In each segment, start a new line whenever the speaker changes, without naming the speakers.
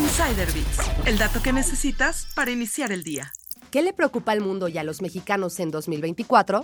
Insider Bits, el dato que necesitas para iniciar el día.
¿Qué le preocupa al mundo y a los mexicanos en 2024?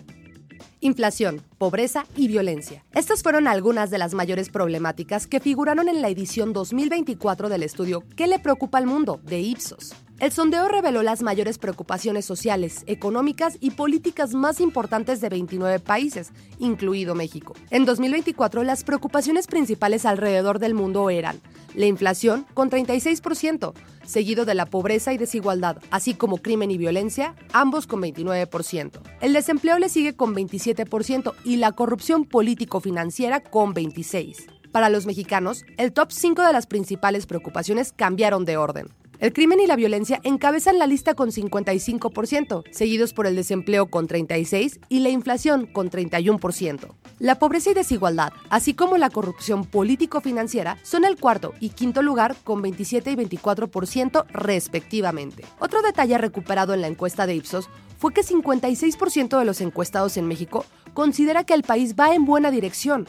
Inflación, pobreza y violencia. Estas fueron algunas de las mayores problemáticas que figuraron en la edición 2024 del estudio ¿Qué le preocupa al mundo? de Ipsos. El sondeo reveló las mayores preocupaciones sociales, económicas y políticas más importantes de 29 países, incluido México. En 2024, las preocupaciones principales alrededor del mundo eran la inflación con 36%, seguido de la pobreza y desigualdad, así como crimen y violencia, ambos con 29%. El desempleo le sigue con 27% y la corrupción político-financiera con 26%. Para los mexicanos, el top 5 de las principales preocupaciones cambiaron de orden. El crimen y la violencia encabezan la lista con 55%, seguidos por el desempleo con 36% y la inflación con 31%. La pobreza y desigualdad, así como la corrupción político-financiera, son el cuarto y quinto lugar con 27 y 24% respectivamente. Otro detalle recuperado en la encuesta de Ipsos fue que 56% de los encuestados en México considera que el país va en buena dirección.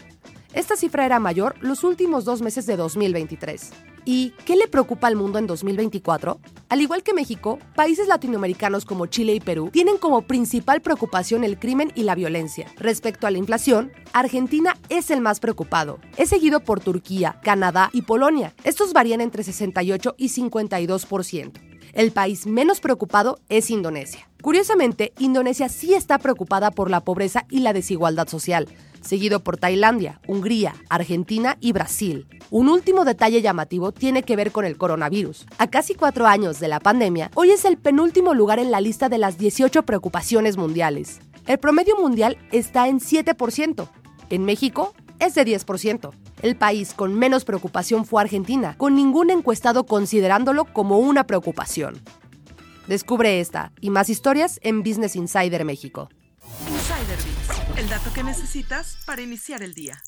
Esta cifra era mayor los últimos dos meses de 2023. ¿Y qué le preocupa al mundo en 2024? Al igual que México, países latinoamericanos como Chile y Perú tienen como principal preocupación el crimen y la violencia. Respecto a la inflación, Argentina es el más preocupado. Es seguido por Turquía, Canadá y Polonia. Estos varían entre 68 y 52%. El país menos preocupado es Indonesia. Curiosamente, Indonesia sí está preocupada por la pobreza y la desigualdad social, seguido por Tailandia, Hungría, Argentina y Brasil. Un último detalle llamativo tiene que ver con el coronavirus. A casi cuatro años de la pandemia, hoy es el penúltimo lugar en la lista de las 18 preocupaciones mundiales. El promedio mundial está en 7%. En México es de 10%. El país con menos preocupación fue Argentina, con ningún encuestado considerándolo como una preocupación. Descubre esta y más historias en Business Insider México.
Insider el dato que necesitas para iniciar el día.